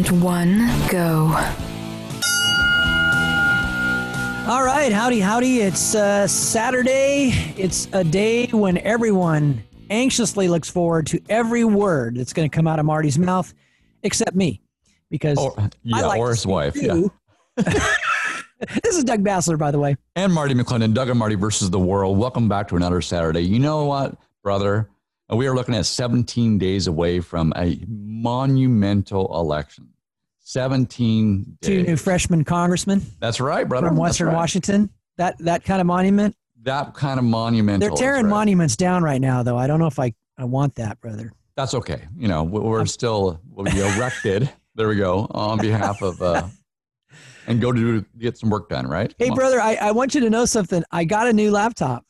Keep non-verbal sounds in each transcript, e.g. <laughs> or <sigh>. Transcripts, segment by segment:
Round one, go. All right, howdy, howdy. It's uh, Saturday. It's a day when everyone anxiously looks forward to every word that's going to come out of Marty's mouth, except me, because Or, I yeah, like or his speak wife. Yeah. <laughs> this is Doug Basler, by the way. And Marty McClendon, Doug and Marty versus the world. Welcome back to another Saturday. You know what, brother? We are looking at 17 days away from a monumental election. 17 Two new freshman congressmen That's right, brother. from Western right. Washington. That that kind of monument. That kind of monumental. They're tearing right. monuments down right now, though. I don't know if I, I want that, brother. That's okay. You know, we- we're still we'll be erected. <laughs> there we go. On behalf of, uh, and go to do, get some work done, right? Hey, Come on. brother, I, I want you to know something. I got a new laptop.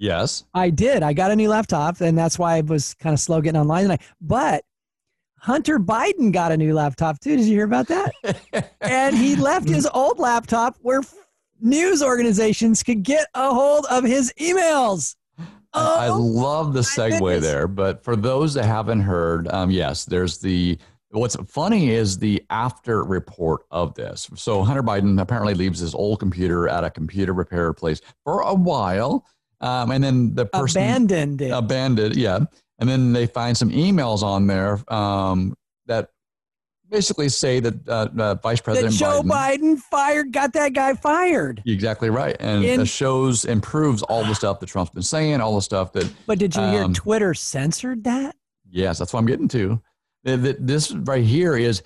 Yes. I did. I got a new laptop, and that's why I was kind of slow getting online tonight. But Hunter Biden got a new laptop too. Did you hear about that? <laughs> and he left his old laptop where news organizations could get a hold of his emails. I Oh, love the segue there, but for those that haven't heard, um, yes, there's the. What's funny is the after report of this. So Hunter Biden apparently leaves his old computer at a computer repair place for a while, um, and then the person abandoned it. abandoned, yeah, and then they find some emails on there um, that basically say that uh, uh, Vice that President Joe Biden fired, got that guy fired. Exactly right, and In- it shows and proves all the stuff that Trump's been saying, all the stuff that But did you hear Um, Twitter censored that? Yes, that's what I'm getting to. Th- th- This right here is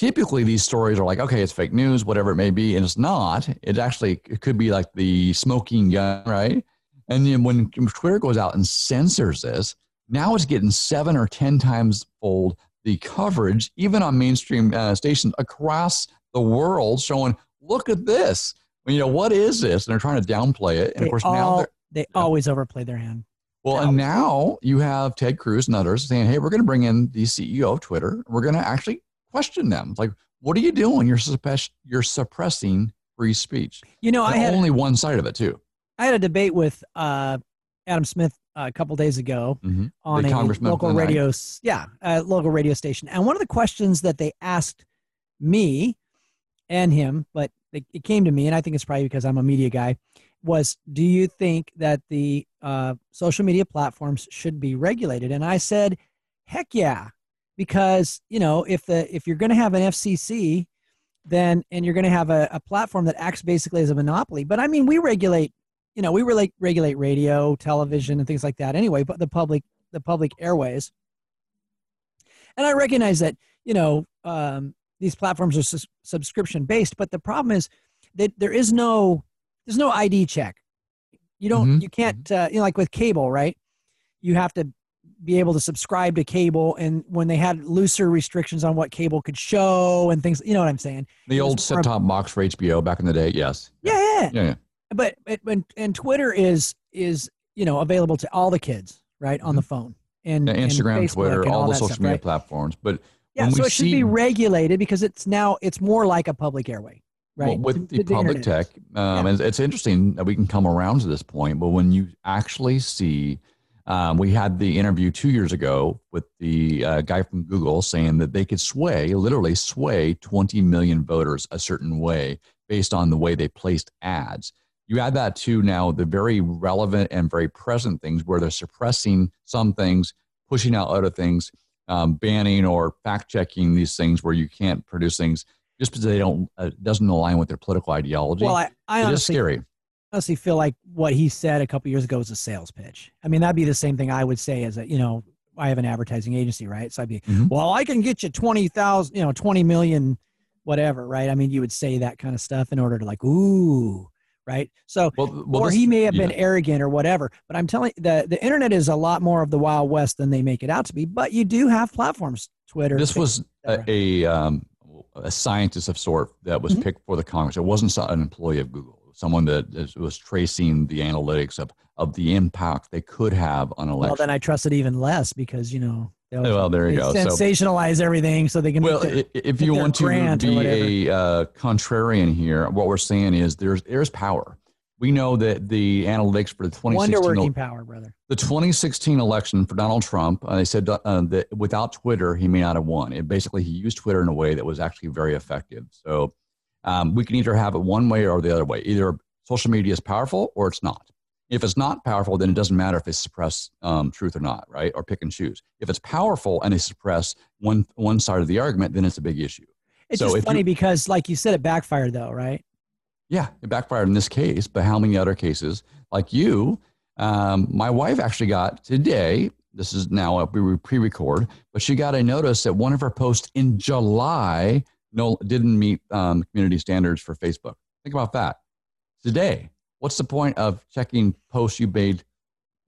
typically these stories are like, okay, it's fake news, whatever it may be, and it's not. It actually it could be like the smoking gun, right? And then when Twitter goes out and censors this, now it's getting seven or ten times fold the coverage, even on mainstream uh, stations across the world, showing, look at this. You know what is this? And they're trying to downplay it, and They of course now they're they always overplay their hand. well, and now you have Ted Cruz and others saying, "Hey, we're going to bring in the CEO of Twitter. We're going to actually question them. Like, what are you doing? You're suppress- you're suppressing free speech. You know, I had only one side of it too. I had a debate with uh, Adam Smith uh, a couple days ago Mm-hmm. on The a local radio, yeah, a local radio station. And one of the questions that they asked me and him, but it, it came to me, and I think it's probably because I'm a media guy, was do you think that the uh, social media platforms should be regulated? And I said, heck yeah, because you know if the if you're going to have an FCC, then and you're going to have a, a platform that acts basically as a monopoly. But I mean, we regulate, you know, we relate regulate radio, television, and things like that anyway. But the public the public airways. And I recognize that you know um, these platforms are sus- subscription based, but the problem is that there is no there's no ID check. You don't Mhm. you can't uh, you know like with cable right? You have to be able to subscribe to cable, and when they had looser restrictions on what cable could show and things, you know what I'm saying? The old set-top box for HBO back in the day. Yes. Yeah, yeah. Yeah. yeah. But and, and Twitter is is you know available to all the kids right on the phone and, Yeah, and Instagram, Facebook Twitter, and all the social stuff, media right? platforms. But Yeah, when so it should be regulated because it's now it's more like a public airway, right? Well, with To- the to public internet. tech, um, and it's interesting that we can come around to this point. But when you actually see, um, we had the interview two years ago with the uh, guy from Google saying that they could sway, literally sway 20 million voters a certain way based on the way they placed ads. You add that to now the very relevant and very present things where they're suppressing some things, pushing out other things, um, banning or fact checking these things where you can't produce things just because they don't uh, doesn't align with their political ideology. Well, I, I it is honestly scary. Honestly feel like what he said a couple years ago was a sales pitch. I mean, that'd be the same thing I would say as a you know I have an advertising agency, right? So I'd be Mhm. well, I can get you twenty thousand, you know, twenty million, whatever, right? I mean, you would say that kind of stuff in order to like, ooh, right? So Well, well, or he may have been arrogant or whatever. But I'm telling you, the the internet is a lot more of the wild west than they make it out to be. But you do have platforms, Twitter. This was a, a, um, a scientist of sort that was Mhm. picked for the Congress. It wasn't an employee of Google. Someone that is- was tracing the analytics of, of the impact they could have on elections. well, then I trust it even less because you know. Well, there you they go. So- Sensationalize everything so they can. Well, their- if you want to be a uh, contrarian here, what we're saying is there's there's power. we know that the analytics for the 2016 Wonder working power, brother. the 2016 election for Donald Trump, uh, they said uh, that without Twitter, he may not have won. It basically he used Twitter in a way that was actually very effective. So um, we can either have it one way or the other way. Either social media is powerful or it's not. If it's not powerful, then it doesn't matter if they suppress um, truth or not, right? Or pick and choose. If it's powerful and they suppress one one side of the argument, then it's a big issue. It's so just funny because, like you said, it backfired though, right? Yeah, it backfired in this case, but how many other cases? Like you, um, my wife actually got today. This is now we pre-record, but she got a notice that one of her posts in July no didn't meet um, community standards for Facebook. Think about that. Today, what's the point of checking posts you made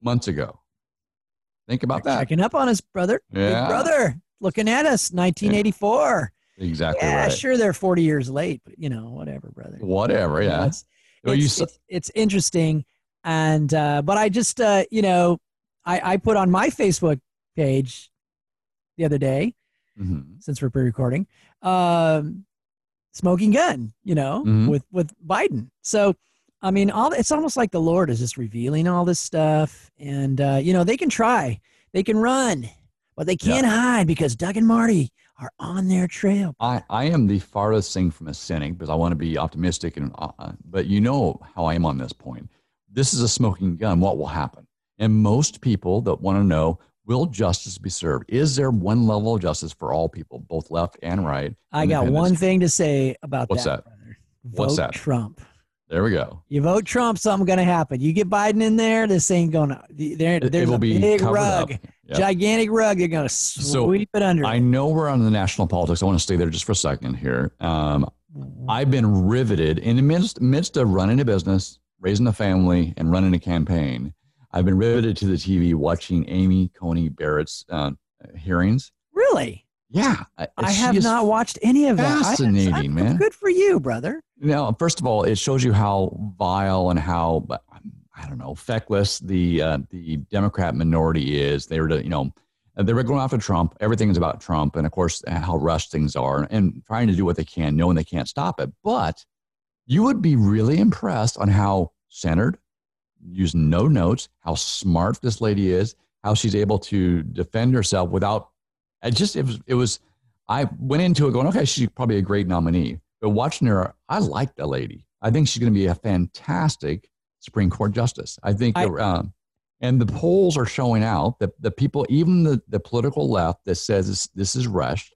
months ago? Think about that. Checking up on us, brother. Yeah. Big brother, looking at us, 1984. Exactly. Yeah, right. sure, they're 40 years late, but you know, whatever, brother. Whatever, yeah. it's, well, it's, it's, it's, interesting. And, uh, but I just, uh, you know, I, I put on my Facebook page the other day, mm-hmm. since we're pre recording, um, smoking gun, you know, mm-hmm. with, with Biden. So, I mean, all it's almost like the Lord is just revealing all this stuff. And, uh, you know, they can try, they can run, but they can't yeah. hide because Doug and Marty are on their trail. I, I am the farthest thing from a cynic because I want to be optimistic, and uh, uh, but you know how I am on this point. This is a smoking gun. What will happen? And most people that want to know will justice be served? Is there one level of justice for all people, both left and right? I got one thing to say about What's that. that? What's that? Trump. There we go. You vote Trump, something's going to happen. You get Biden in there, this ain't going to. There, there's a big rug, yep. gigantic rug. They're going to sweep so it under. I know we're on the national politics. I want to stay there just for a second here. Um. I've been riveted in the midst, midst of running a business, raising a family, and running a campaign. I've been riveted to the TV watching Amy Coney Barrett's uh, hearings. Really? Yeah, I have not watched any of that. Fascinating, man. Good for you, brother. You know, first of all, it shows you how vile and how I don't know feckless the uh, the Democrat minority is. They were, you know, they were going after Trump. Everything is about Trump, and of course, how rushed things are, and trying to do what they can, knowing they can't stop it. But you would be really impressed on how centered, using no notes, how smart this lady is, how she's able to defend herself without I just it was it was I went into it going, okay, she's probably a great nominee. But watching her, I like the lady. I think she's going to be a fantastic Supreme Court justice. I think, I, um, and the polls are showing out that the people, even the, the political left that says this, this is rushed,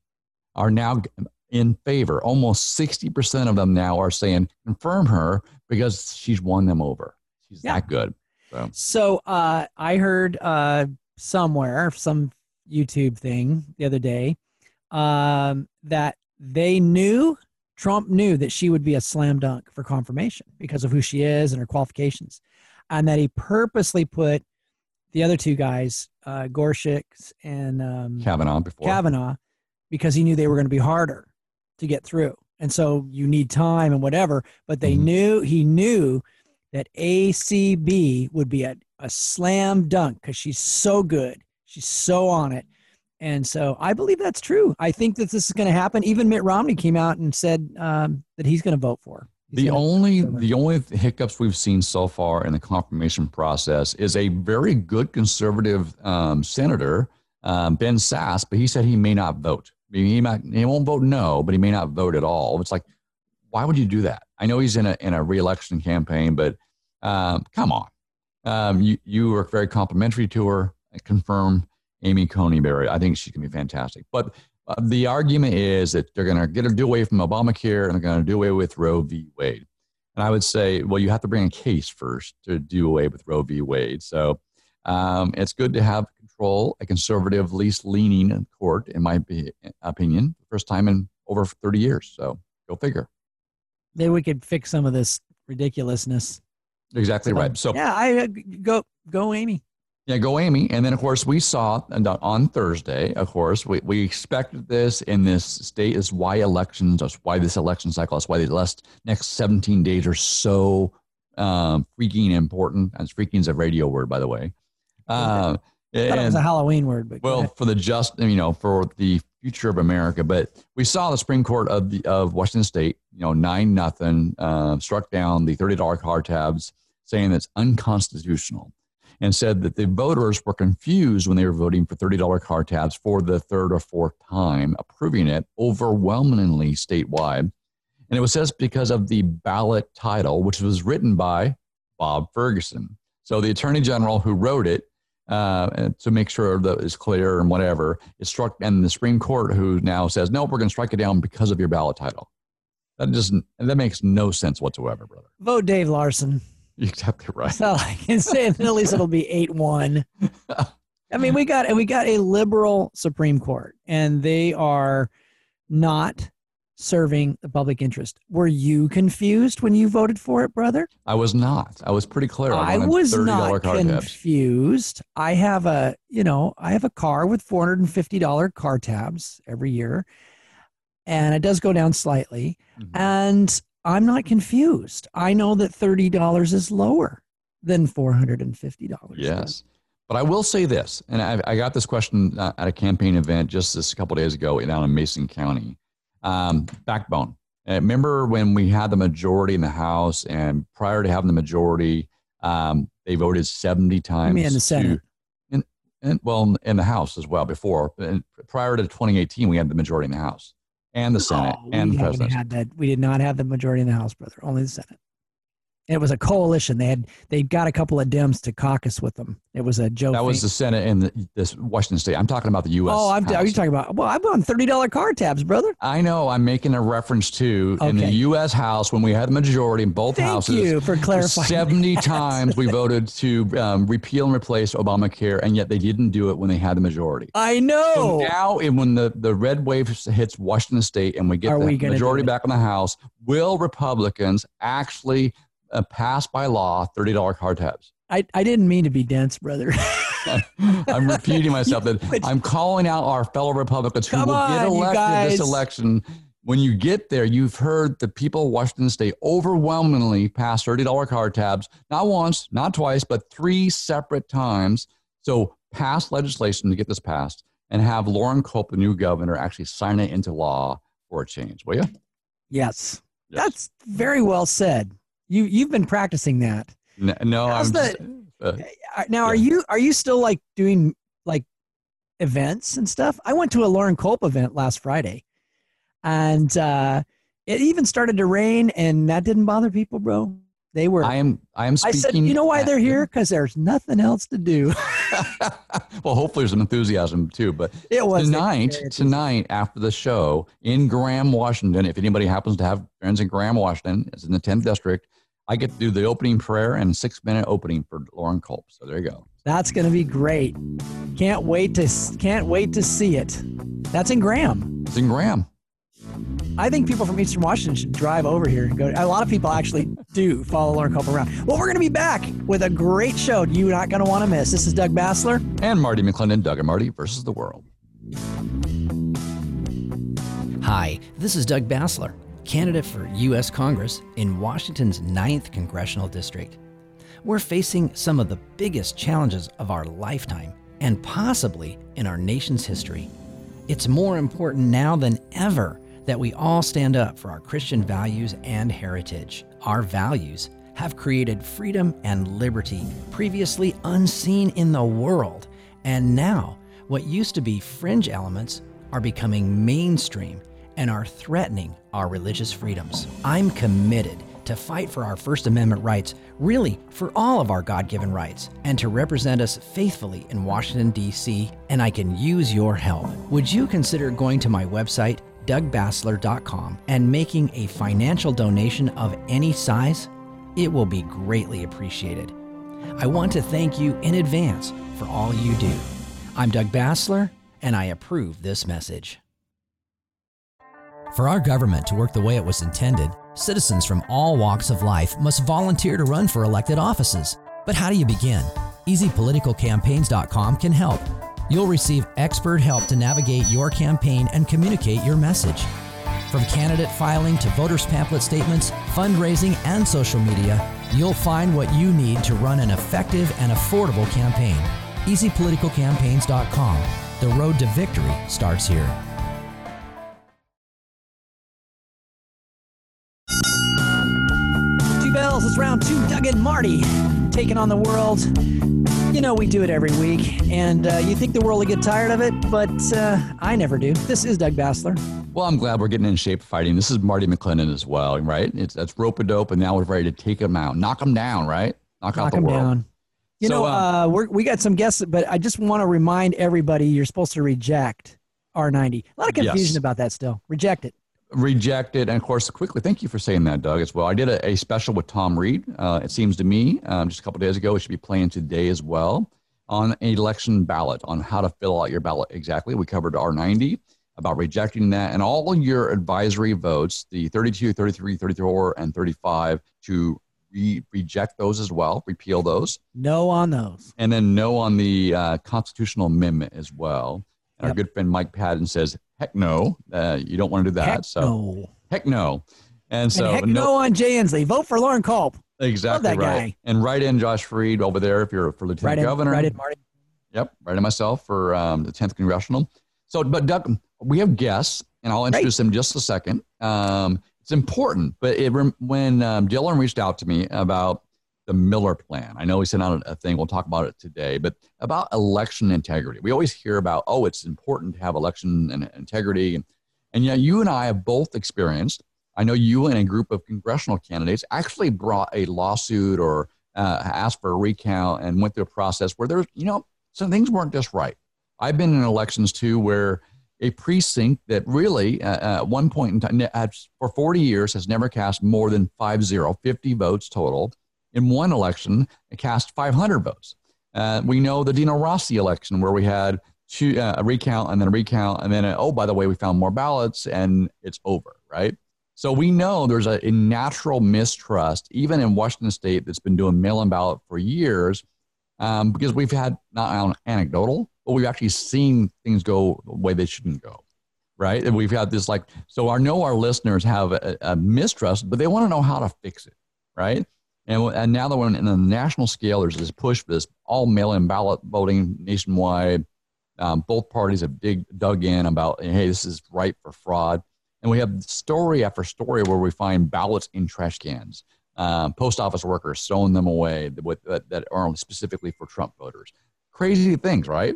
are now in favor. Almost 60% of them now are saying confirm her because she's won them over. She's yeah. that good. So, so uh, I heard uh, somewhere, some YouTube thing the other day um, that they knew Trump knew that she would be a slam dunk for confirmation because of who she is and her qualifications, and that he purposely put the other two guys, uh, Gorsuch and um, Kavanaugh, before Kavanaugh, because he knew they were going to be harder to get through, and so you need time and whatever. But they mm-hmm. knew he knew that ACB would be a, a slam dunk because she's so good She's so on it. And so I believe that's true. I think that this is going to happen. Even Mitt Romney came out and said um, that he's going to vote for. He's the only the only hiccups we've seen so far in the confirmation process is a very good conservative um, senator, um, Ben Sasse, but he said he may not vote. He might he won't vote no, but he may not vote at all. It's like, why would you do that? I know he's in a in a reelection campaign, but um, come on, um, you you were very complimentary to her confirm Amy Coney Barrett. I think she can be fantastic. But uh, the argument is that they're going to get her do away from Obamacare and they're going to do away with Roe v. Wade. And I would say, well, you have to bring a case first to do away with Roe v. Wade. So um, it's good to have control, a conservative, least leaning court, in my opinion, first time in over 30 years. So go figure. Maybe we could fix some of this ridiculousness. Exactly so, right. So yeah, I uh, go go Amy. Yeah, go Amy. And then, of course, we saw on Thursday, of course, we, we expected this in this state is why elections, that's why this election cycle, that's why the last next 17 days are so um, freaking important. And freaking is a radio word, by the way. Uh, and, it was a Halloween word. But well, for the just, you know, for the future of America. But we saw the Supreme Court of the, of Washington State, you know, nine nothing, uh, struck down the $30 car tabs saying it's unconstitutional and said that the voters were confused when they were voting for $30 car tabs for the third or fourth time, approving it overwhelmingly statewide. And it was just because of the ballot title, which was written by Bob Ferguson. So the attorney general who wrote it uh, to make sure that it's clear and whatever is struck, and the Supreme Court who now says, no, we're going to strike it down because of your ballot title. That doesn't, that makes no sense whatsoever, brother. Vote Dave Larson. You're <laughs> exactly right. So I can say at least it'll be eight one. <laughs> I mean, we got and we got a liberal Supreme Court, and they are not serving the public interest. Were you confused when you voted for it, brother? I was not. I was pretty clear. I, I was not confused. Tabs. I have a, you know, I have a car with four hundred and fifty dollar car tabs every year, and it does go down slightly. Mm-hmm. And I'm not confused. I know that $30 is lower than $450. Yes. But I will say this, and I, I got this question at a campaign event just this a couple days ago down in Mason County. Um, backbone. And remember when we had the majority in the House, and prior to having the majority, um, they voted 70 times. in the Senate. To, in, in, well, in the House as well before. And prior to 2018, we had the majority in the House and the Senate oh, and the president. Had that. We did not have the majority in the House, brother. Only the Senate. It was a coalition. They had they got a couple of Dems to caucus with them. It was a joke. That was the Senate in the, this Washington State. I'm talking about the U.S. Oh, I'm, are you talking about? Well, I'm on thirty dollar car tabs, brother. I know. I'm making a reference to okay. in the U.S. House when we had the majority in both Thank houses. Thank you for clarifying. Seventy times we voted to um, repeal and replace Obamacare, and yet they didn't do it when they had the majority. I know. So now, when the the red wave hits Washington State and we get are the we majority back in the House, will Republicans actually uh, passed by law $30 car tabs. I, I didn't mean to be dense, brother. <laughs> I'm repeating myself that <laughs> I'm calling out our fellow Republicans who will get elected this election. When you get there, you've heard the people of Washington State overwhelmingly pass $30 car tabs, not once, not twice, but three separate times. So pass legislation to get this passed and have Loren Culp, the new governor, actually sign it into law for a change, will you? Yes. yes. That's very well said. You you've been practicing that. No, no I'm the, just, uh, uh, now yeah. are you are you still like doing like events and stuff? I went to a Loren Culp event last Friday, and uh, it even started to rain, and that didn't bother people, bro. They were. I am. I am. Speaking I said, you know why they're here? Because there's nothing else to do. <laughs> <laughs> well, hopefully there's some enthusiasm too. But it was tonight. Tonight after the show in Graham, Washington. If anybody happens to have friends in Graham, Washington, it's in the 10th district. I get to do the opening prayer and six minute opening for Loren Culp. So there you go. That's going to be great. Can't wait to can't wait to see it. That's in Graham. It's in Graham. I think people from Eastern Washington should drive over here and go. A lot of people actually do follow Loren Culp around. Well, we're going to be back with a great show you're not going to want to miss. This is Doug Basler and Marty McClendon. Doug and Marty versus the world. Hi, this is Doug Basler candidate for U.S. Congress in Washington's 9th Congressional District. We're facing some of the biggest challenges of our lifetime and possibly in our nation's history. It's more important now than ever that we all stand up for our Christian values and heritage. Our values have created freedom and liberty previously unseen in the world, and now what used to be fringe elements are becoming mainstream and are threatening our religious freedoms. I'm committed to fight for our First Amendment rights, really for all of our God given rights, and to represent us faithfully in Washington, D.C., and I can use your help. Would you consider going to my website, dougbasler.com, and making a financial donation of any size? It will be greatly appreciated. I want to thank you in advance for all you do. I'm Doug Basler, and I approve this message. For our government to work the way it was intended, citizens from all walks of life must volunteer to run for elected offices. But how do you begin? EasyPoliticalCampaigns.com can help. You'll receive expert help to navigate your campaign and communicate your message. From candidate filing to voters' pamphlet statements, fundraising, and social media, you'll find what you need to run an effective and affordable campaign. EasyPoliticalCampaigns.com. The road to victory starts here. Wells. It's round two. Doug and Marty taking on the world. You know, we do it every week, and uh, you think the world will get tired of it, but uh, I never do. This is Doug Basler. Well, I'm glad we're getting in shape fighting. This is Marty McClendon as well, right? It's that's rope a dope, and now we're ready to take them out, knock them down, right? Knock, knock out the world. Down. You so, know, um, uh, we got some guests, but I just want to remind everybody you're supposed to reject R90. A lot of confusion yes. about that still. Reject it rejected. And of course, quickly, thank you for saying that, Doug, as well. I did a, a special with Tom Reed. Uh, it seems to me um, just a couple days ago. It should be playing today as well on an election ballot on how to fill out your ballot exactly. We covered R90 about rejecting that and all of your advisory votes, the 32, 33, 34, and 35 to re- reject those as well, repeal those. No on those. And then no on the uh, constitutional amendment as well. Yep. Our good friend Mike Patton says heck no, uh, you don't want to do that. Heck so no. heck no. And so and heck no, no, on Jay Inslee. Vote for Loren Culp. Exactly right. Guy. And write in Josh Freed over there if you're for lieutenant right governor. Write in Marty. Yep, write in myself for um, the 10th congressional. So, but Doug, we have guests, and I'll introduce them just a second. Um, it's important, but it, when um, Dylan reached out to me about the Miller Plan. I know he sent out a thing. We'll talk about it today, but about election integrity. We always hear about, oh, it's important to have election and integrity. And, and yet, you and I have both experienced. I know you and a group of congressional candidates actually brought a lawsuit or uh, asked for a recount and went through a process where there's, you know, some things weren't just right. I've been in elections too where a precinct that really, uh, at one point in time, for 40 years, has never cast more than 5 0, 50 votes total in one election, it cast 500 votes. Uh, we know the Dino Rossi election where we had two, uh, a recount and then a recount, and then, uh, oh, by the way, we found more ballots and it's over, right? So we know there's a, a natural mistrust, even in Washington state, that's been doing mail in ballot for years, um, because we've had not anecdotal, but we've actually seen things go the way they shouldn't go right? And we've had this like, so I know our listeners have a, a, mistrust, but they want to know how to fix it, right? And, and now that we're in the national scale, there's this push for this all mail-in ballot voting nationwide. Um, both parties have dig, dug in about, hey, this is ripe for fraud. And we have story after story where we find ballots in trash cans, um, post office workers throwing them away with, that, that are specifically for Trump voters. Crazy things, right?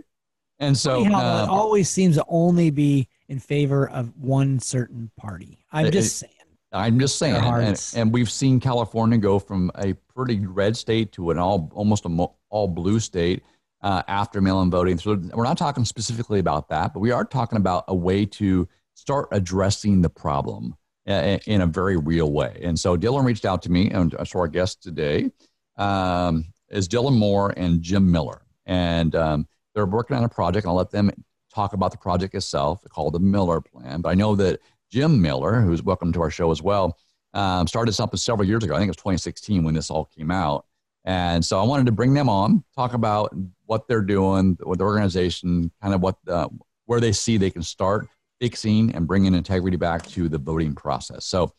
And so uh, it always seems to only be in favor of one certain party. I'm it, just saying. I'm just saying, and, and, we've seen California go from a pretty red state to an all almost a all blue state uh, after mail-in voting. So we're not talking specifically about that, but we are talking about a way to start addressing the problem uh, in a very real way. And so Dylan reached out to me, and so our guest today um, is Dylan Moore and Jim Miller, and um, they're working on a project. I'll let them talk about the project itself called the Miller Plan. But I know that Jim Miller, who's welcome to our show as well, um, started something several years ago. I think it was 2016 when this all came out. And so I wanted to bring them on, talk about what they're doing with the organization, kind of what the, where they see they can start fixing and bringing integrity back to the voting process. So,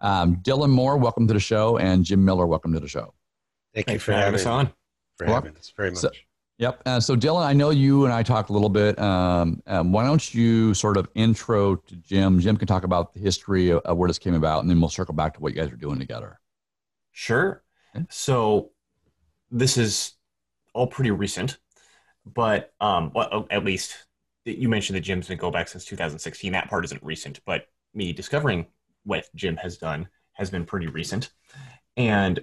um, Dylan Moore, welcome to the show, and Jim Miller, welcome to the show. Thank Thanks you for, having us on. For having us very much. So, Yep. Uh, so, Dylan, I know you and I talked a little bit. Um, um, why don't you sort of intro to Jim? Jim can talk about the history of, of, where this came about, and then we'll circle back to what you guys are doing together. Sure. Okay. So, this is all pretty recent, but um, well, oh, at least you mentioned that Jim's been go back since 2016. That part isn't recent, but me discovering what Jim has done has been pretty recent. And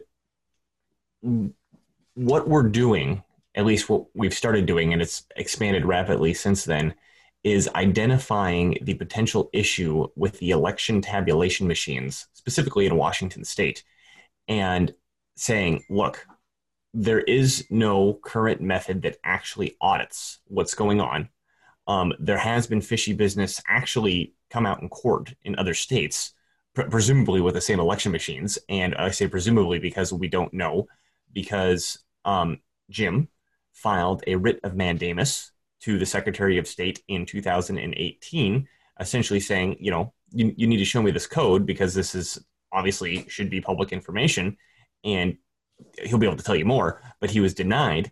what we're doing at least what we've started doing, and it's expanded rapidly since then, is identifying the potential issue with the election tabulation machines, specifically in Washington state, and saying, look, there is no current method that actually audits what's going on. Um, there has been fishy business actually come out in court in other states, presumably with the same election machines. And I say presumably because we don't know, because um, Jim, filed a writ of mandamus to the Secretary of State in 2018, essentially saying, you know, you, you need to show me this code because this is obviously should be public information. And he'll be able to tell you more, but he was denied.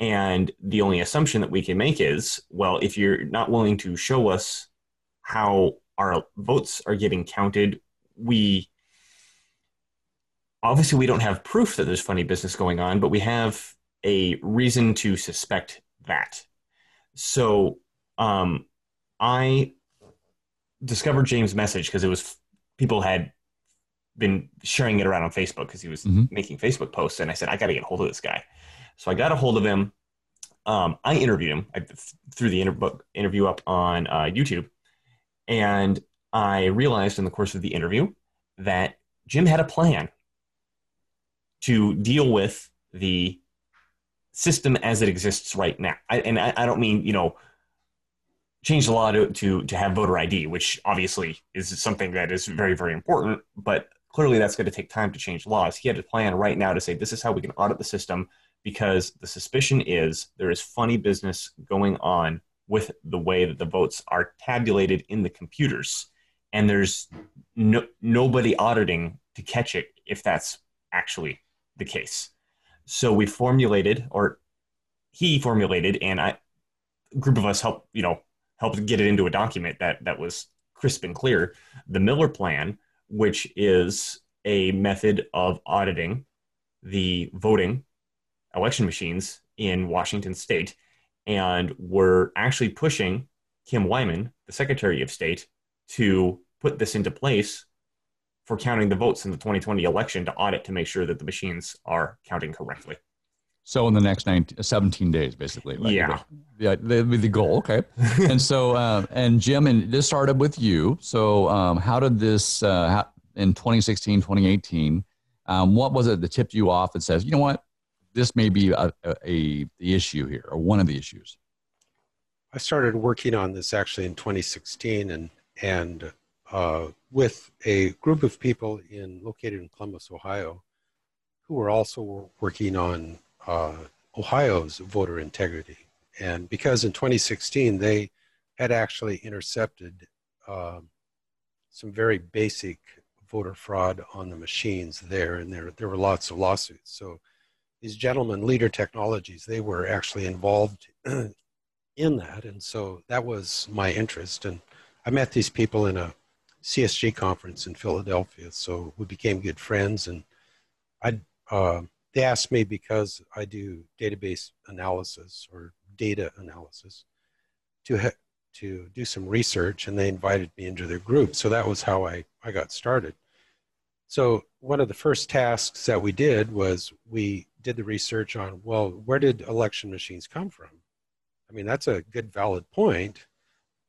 And the only assumption that we can make is, well, if you're not willing to show us how our votes are getting counted, we obviously we don't have proof that there's funny business going on, but we have a reason to suspect that. So um, I discovered James' message because it was people had been sharing it around on Facebook because he was mm-hmm. making Facebook posts, and I said I got to get a hold of this guy. So I got a hold of him. Um, I interviewed him. I threw the inter- interview up on uh, YouTube, and I realized in the course of the interview that Jim had a plan to deal with the system as it exists right now. I, and I, I, don't mean, you know, change the law to, to, to have voter ID, which obviously is something that is very, very important, but clearly that's going to take time to change laws. He had a plan right now to say, this is how we can audit the system because the suspicion is there is funny business going on with the way that the votes are tabulated in the computers. And there's no, nobody auditing to catch it if that's actually the case. So we formulated, or he formulated, and I, a group of us helped, you know, helped get it into a document that that was crisp and clear. The Miller Plan, which is a method of auditing the voting election machines in Washington State, and we're actually pushing Kim Wyman, the Secretary of State, to put this into place for counting the votes in the 2020 election to audit to make sure that the machines are counting correctly. So in the next 19, 17 days, basically. Like, yeah. Yeah, that'd be the goal. Okay. <laughs> and so, uh, and Jim, and this started with you. So um, how did this, uh, how, in 2016, 2018, um, what was it that tipped you off that says, you know what, this may be a, a, a, the issue here or one of the issues? I started working on this actually in 2016 and, and uh, with a group of people in located in Columbus, Ohio, who were also working on uh, Ohio's voter integrity. And because in 2016 they had actually intercepted um, some very basic voter fraud on the machines there, and there there were lots of lawsuits. So these gentlemen, Leader Technologies, they were actually involved <clears throat> in that, and so that was my interest. And I met these people in a CSG conference in Philadelphia. So we became good friends, and I uh, they asked me because I do database analysis or data analysis to ha- to do some research, and they invited me into their group. So that was how I I got started. So one of the first tasks that we did was we did the research on well, where did election machines come from? I mean, that's a good valid point,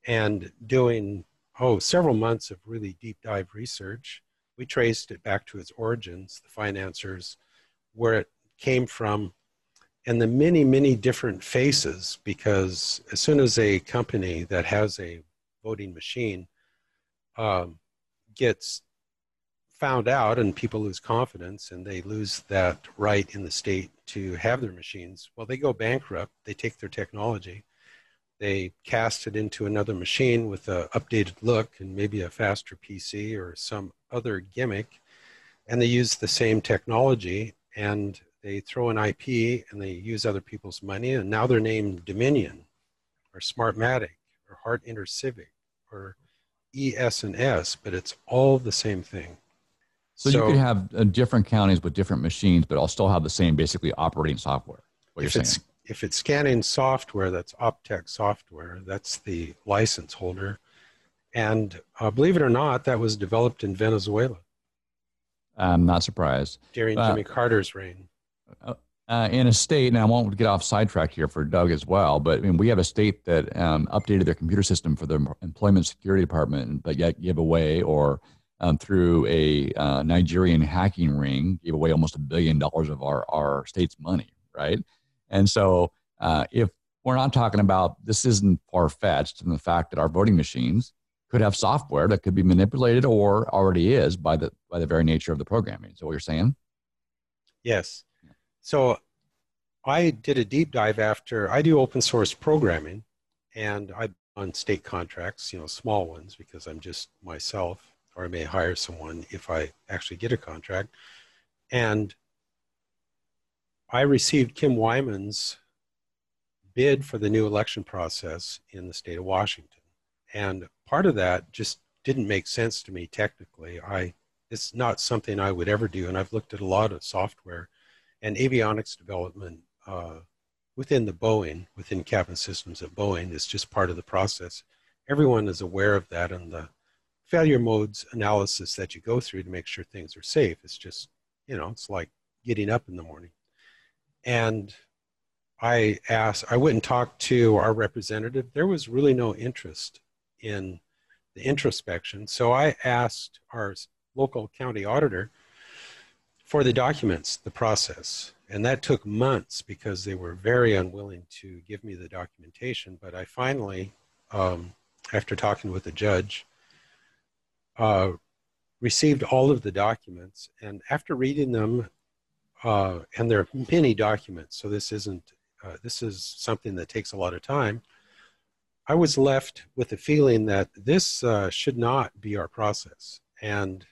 and doing oh, several months of really deep dive research. We traced it back to its origins, the financiers, where it came from, and the many, many different faces. Because as soon as a company that has a voting machine um, gets found out and people lose confidence and they lose that right in the state to have their machines, well, they go bankrupt, they take their technology they cast it into another machine with an updated look and maybe a faster PC or some other gimmick, and they use the same technology and they throw an IP and they use other people's money, and now they're named Dominion or Smartmatic or Hart InterCivic or ES&S, but it's all the same thing. So, so you could have uh, different counties with different machines, but I'll still have the same basically operating software. What you're saying if it's scanning software, that's Optech software. That's the license holder. And uh, believe it or not, that was developed in Venezuela. I'm not surprised. During uh, Jimmy Carter's reign. Uh, uh, in a state, and I won't get off sidetrack here for Doug as well, but I mean, we have a state that um, updated their computer system for their employment security department, but yet give away or um, through a uh, Nigerian hacking ring, gave away almost a billion dollars of our, our state's money, right? And so, uh, if we're not talking about this, isn't far fetched in the fact that our voting machines could have software that could be manipulated or already is by the by the very nature of the programming. So, what you're saying? Yes. So, I did a deep dive after I do open source programming, and I on state contracts, you know, small ones because I'm just myself, or I may hire someone if I actually get a contract. And I received Kim Wyman's bid for the new election process in the state of Washington. And part of that just didn't make sense to me technically. I It's not something I would ever do. And I've looked at a lot of software and avionics development uh, within the Boeing, within cabin systems at Boeing, is just part of the process. Everyone is aware of that and the failure modes analysis that you go through to make sure things are safe. It's just, you know, it's like getting up in the morning. And I asked, I went and talked to our representative. There was really no interest in the introspection. So I asked our local county auditor for the documents, the process. And that took months because they were very unwilling to give me the documentation. But I finally, um, after talking with the judge, uh, received all of the documents. And after reading them, uh, and there are many documents, so this isn't, uh, this is something that takes a lot of time. I was left with the feeling that this uh, should not be our process. And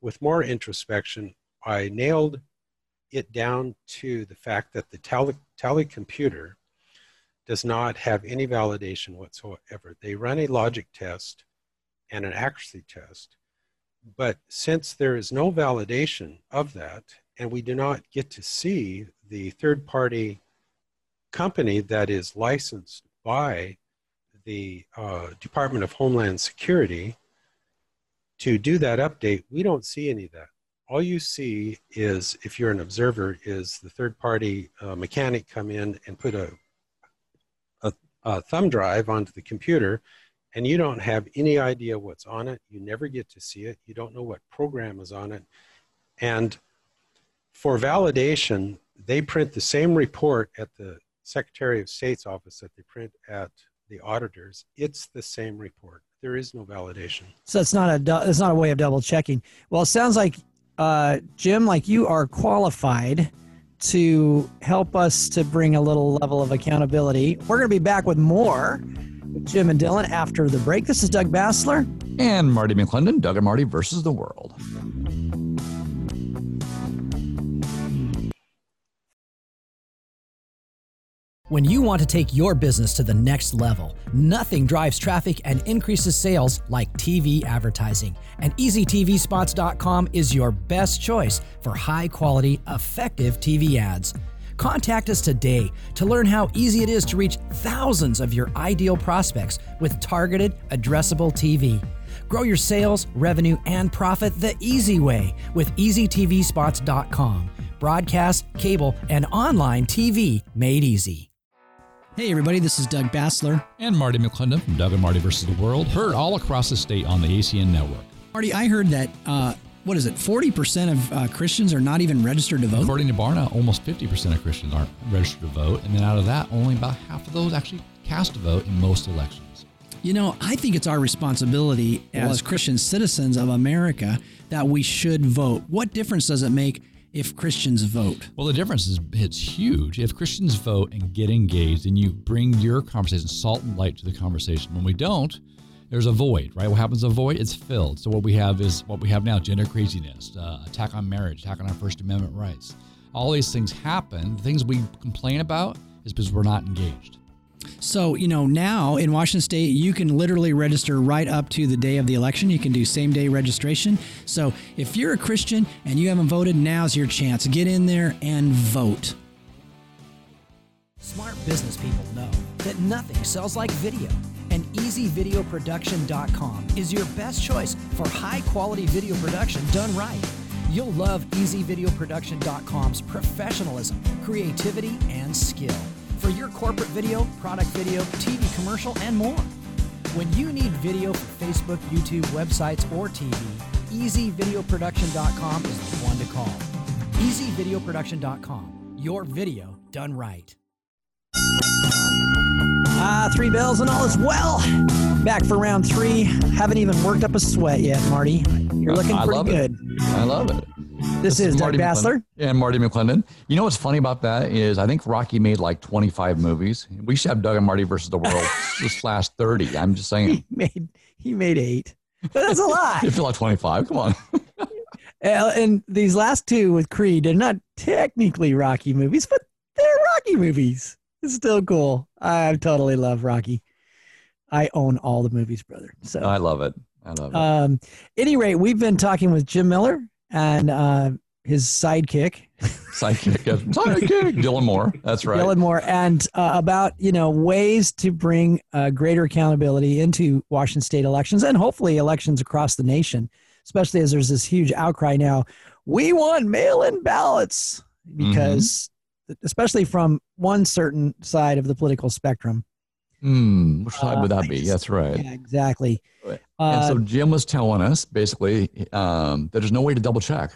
with more introspection, I nailed it down to the fact that the tally, tally computer does not have any validation whatsoever. They run a logic test and an accuracy test. But since there is no validation of that, and we do not get to see the third party company that is licensed by the uh, Department of Homeland Security to do that update, we don't see any of that. All you see is, if you're an observer, is the third party uh, mechanic come in and put a, a, a thumb drive onto the computer and you don't have any idea what's on it. You never get to see it. You don't know what program is on it. And for validation, they print the same report at the Secretary of State's office that they print at the auditors. It's the same report. There is no validation. So it's not a it's not a way of double checking. Well, it sounds like uh, Jim, like you are qualified to help us to bring a little level of accountability. We're going to be back with more with Jim and Dylan after the break. This is Doug Basler And Marty McClendon, Doug and Marty versus the world. When you want to take your business to the next level, nothing drives traffic and increases sales like TV advertising. And EasyTVSpots.com is your best choice for high quality, effective TV ads. Contact us today to learn how easy it is to reach thousands of your ideal prospects with targeted, addressable TV. Grow your sales, revenue, and profit the easy way with EasyTVSpots.com. Broadcast, cable, and online TV made easy. Hey, everybody, this is Doug Basler. And Marty McClendon from Doug and Marty versus the World, heard all across the state on the ACN network. Marty, I heard that uh, what is it? Forty percent of uh, Christians are not even registered to vote. According to Barna, almost fifty percent of Christians aren't registered to vote, and then out of that, only about half of those actually cast a vote in most elections. You know, I think it's our responsibility as Christian citizens of America that we should vote. What difference does it make if Christians vote? Well, the difference is it's huge. If Christians vote and get engaged, and you bring your conversation, salt and light to the conversation. When we don't, there's a void, right? What happens? A void, it's filled. So what we have is what we have now: gender craziness, uh, attack on marriage, attack on our First Amendment rights. All these things happen. The things we complain about is because we're not engaged. So, you know, now in Washington State, you can literally register right up to the day of the election. You can do same day registration. So, if you're a Christian and you haven't voted, now's your chance. Get in there and vote. Smart business people know that nothing sells like video, and EasyVideoProduction.com is your best choice for high quality video production done right. You'll love EasyVideoProduction.com's professionalism, creativity, and skill for your corporate video, product video, TV commercial, and more. When you need video for Facebook, YouTube, websites, or TV, EasyVideoProduction.com is the one to call. EasyVideoProduction.com, your video done right. Ah, three bells and all is well. Back for round three. Haven't even worked up a sweat yet, Marty. You're looking I pretty love good. It. I love it. This, is, Doug Marty Basler. McClendon. and Marty McClendon. You know what's funny about that is I think Rocky made like 25 movies. We should have Doug and Marty versus the world <laughs> this last 30. I'm just saying. He made he made eight. But that's a lot. <laughs> You feel like 25. Come on. <laughs> And these last two with Creed are not technically Rocky movies, but they're Rocky movies. It's still cool. I totally love Rocky. I own all the movies, brother. So I love it. I love it. Um, any rate, we've been talking with Jim Miller and uh, his sidekick, Sidekick, <laughs> sidekick, Dylan Moore. That's right. Dylan Moore, and uh, about you know ways to bring uh, greater accountability into Washington state elections and hopefully elections across the nation, especially as there's this huge outcry now. We want mail-in ballots because, especially from one certain side of the political spectrum. Hmm, which side Uh, would that be? just- That's right. Yeah, exactly. Right. Uh, and so Jim was telling us basically um, that there's no way to double check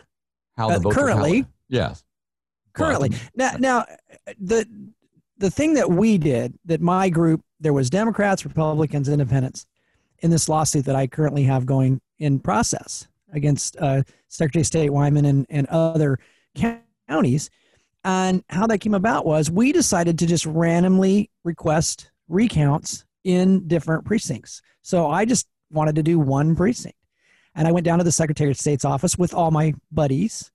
how the Uh, votes are currently-. Yes. currently now now the the thing that we did that my group there was democrats republicans independents in this lawsuit that i currently have going in process against uh, secretary of state wyman and, and other counties and how that came about was we decided to just randomly request recounts in different precincts so i just wanted to do one precinct and i went down to the secretary of state's office with all my buddies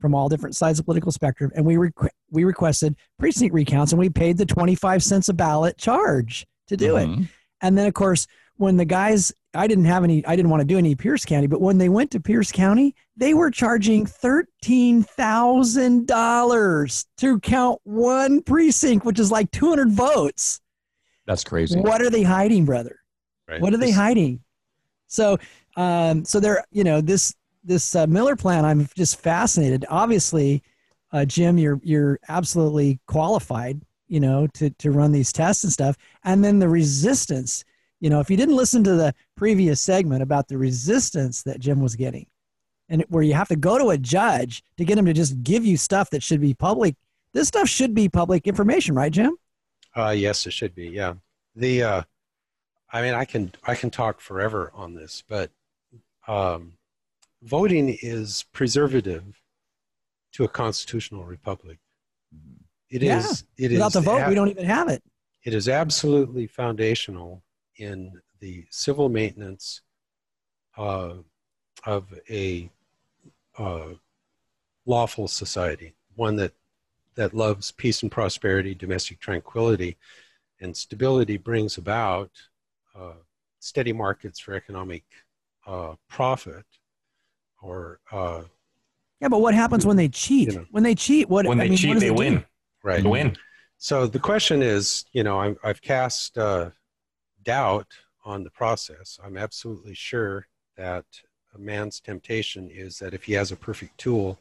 from all different sides of the political spectrum, and we requ- we requested precinct recounts, and we paid the twenty five cents a ballot charge to do it. mhm. And then, of course, when the guys, I didn't have any, I didn't want to do any Pierce County, but when they went to Pierce County, they were charging thirteen thousand dollars to count one precinct, which is like two hundred votes. That's crazy. What are they hiding, brother? Right. What are they hiding? So, um, so they're, you know, this this uh, Miller plan. I'm just fascinated. Obviously, uh, Jim, you're you're absolutely qualified, you know, to to run these tests and stuff. And then the resistance. You know, if you didn't listen to the previous segment about the resistance that Jim was getting, and where you have to go to a judge to get him to just give you stuff that should be public. This stuff should be public information, right, Jim? Uh, yes, it should be. Yeah. The, uh, I mean, I can I can talk forever on this, but um, voting is preservative to a constitutional republic. It is. Yeah. It Without is the vote, ab- we don't even have it. It is absolutely foundational in the civil maintenance uh, of a uh, lawful society, one that that loves peace and prosperity, domestic tranquility, and stability brings about uh, steady markets for economic uh, profit. Or uh, Yeah, but what happens when they cheat? You know. when they cheat, what When I they mean, cheat, they it do? win. right, They win. So the question is, you know, I'm, I've cast uh, doubt on the process. I'm absolutely sure that a man's temptation is that if he has a perfect tool,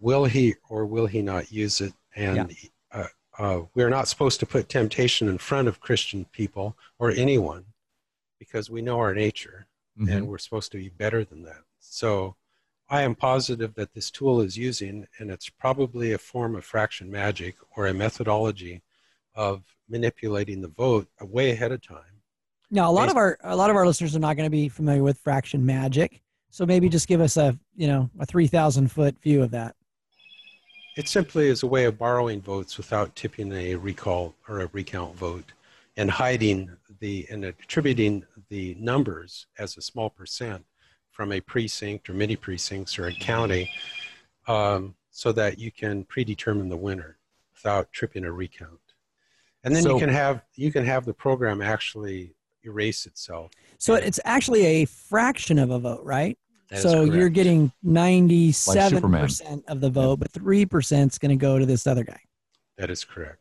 will he or will he not use it? And uh, uh, we're not supposed to put temptation in front of Christian people or anyone because we know our nature Mhm. and we're supposed to be better than that. So I am positive that this tool is using, and it's probably a form of fraction magic or a methodology of manipulating the vote way ahead of time. Now, a lot of our a lot of our listeners are not going to be familiar with fraction magic, so maybe just give us a you know a three thousand foot view of that. It simply is a way of borrowing votes without tipping a recall or a recount vote and hiding the and attributing the numbers as a small percent from a precinct or many precincts or a county um, so that you can predetermine the winner without tripping a recount. And then So- you can have you can have the program actually erase itself. So it's actually a fraction of a vote, right? That is so you're getting ninety seven Superman. percent of the vote, but three percent is going to go to this other guy. that is correct.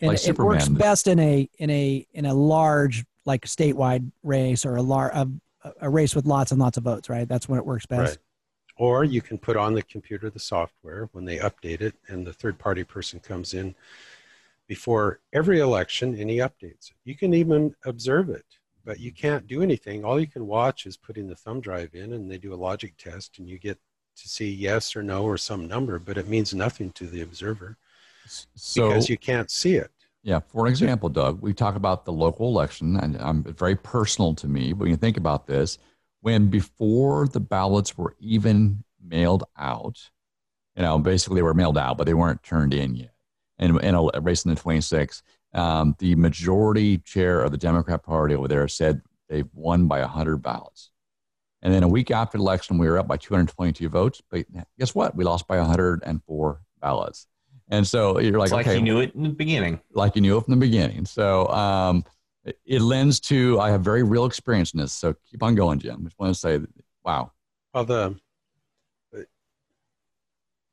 And Like it works best in a in a in a large like statewide race or a lar a, a race with lots and lots of votes, right? That's when it works best. Right. Or you can put on the computer the software when they update it, and the third party person comes in before every election and he updates it. You can even observe it, but you can't do anything. All you can watch is putting the thumb drive in, and they do a logic test, and you get to see yes or no or some number, but it means nothing to the observer So, because you can't see it. yeah, for example, Doug, we talk about the local election, and um, it's very personal to me. But when you think about this, when before the ballots were even mailed out, you know, basically they were mailed out, but they weren't turned in yet. And in a race in the 26, um, the majority chair of the Democrat Party over there said they've won by 100 ballots. And then a week after the election, we were up by 222 votes. But guess what? We lost by 104 ballots. And so you're like, It's like okay, you knew it in the beginning. like you knew it from the beginning. So, um, it, it lends to I have very real experience in this. So keep on going, Jim. I just want to say, wow. Well, the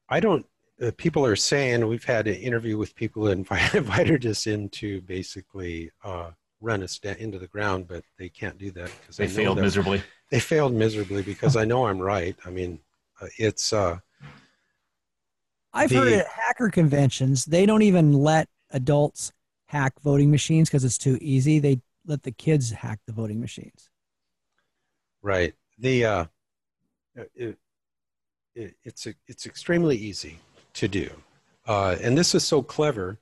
I don't. Uh, people are saying we've had an interview with people that <laughs> invited us in to basically uh, run us down into the ground, but they can't do that because they failed miserably. They failed miserably because I know I'm right. I mean, uh, it's. Uh, I've the, heard at hacker conventions they don't even let adults hack voting machines because it's too easy. They let the kids hack the voting machines. Right. The uh, it, it, it's it's extremely easy to do, uh, and this is so clever.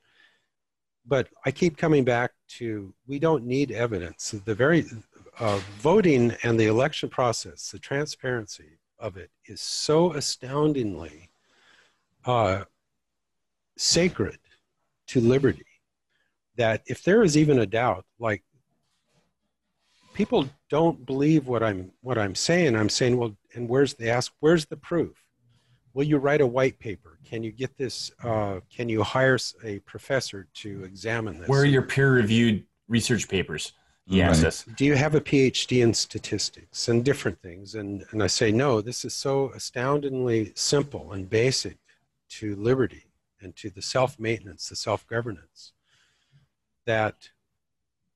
But I keep coming back to we don't need evidence. The very uh, voting and the election process, the transparency of it is so astoundingly uh, sacred to liberty that if there is even a doubt, like people don't believe what I'm what I'm saying, I'm saying, well, and where's they ask, where's the proof? Will you write a white paper? Can you get this? Uh, can you hire a professor to examine this? Where are your peer-reviewed research papers? Yes. Right. Do you have a PhD in statistics and different things? And and I say no. This is so astoundingly simple and basic to liberty and to the self-maintenance, the self-governance that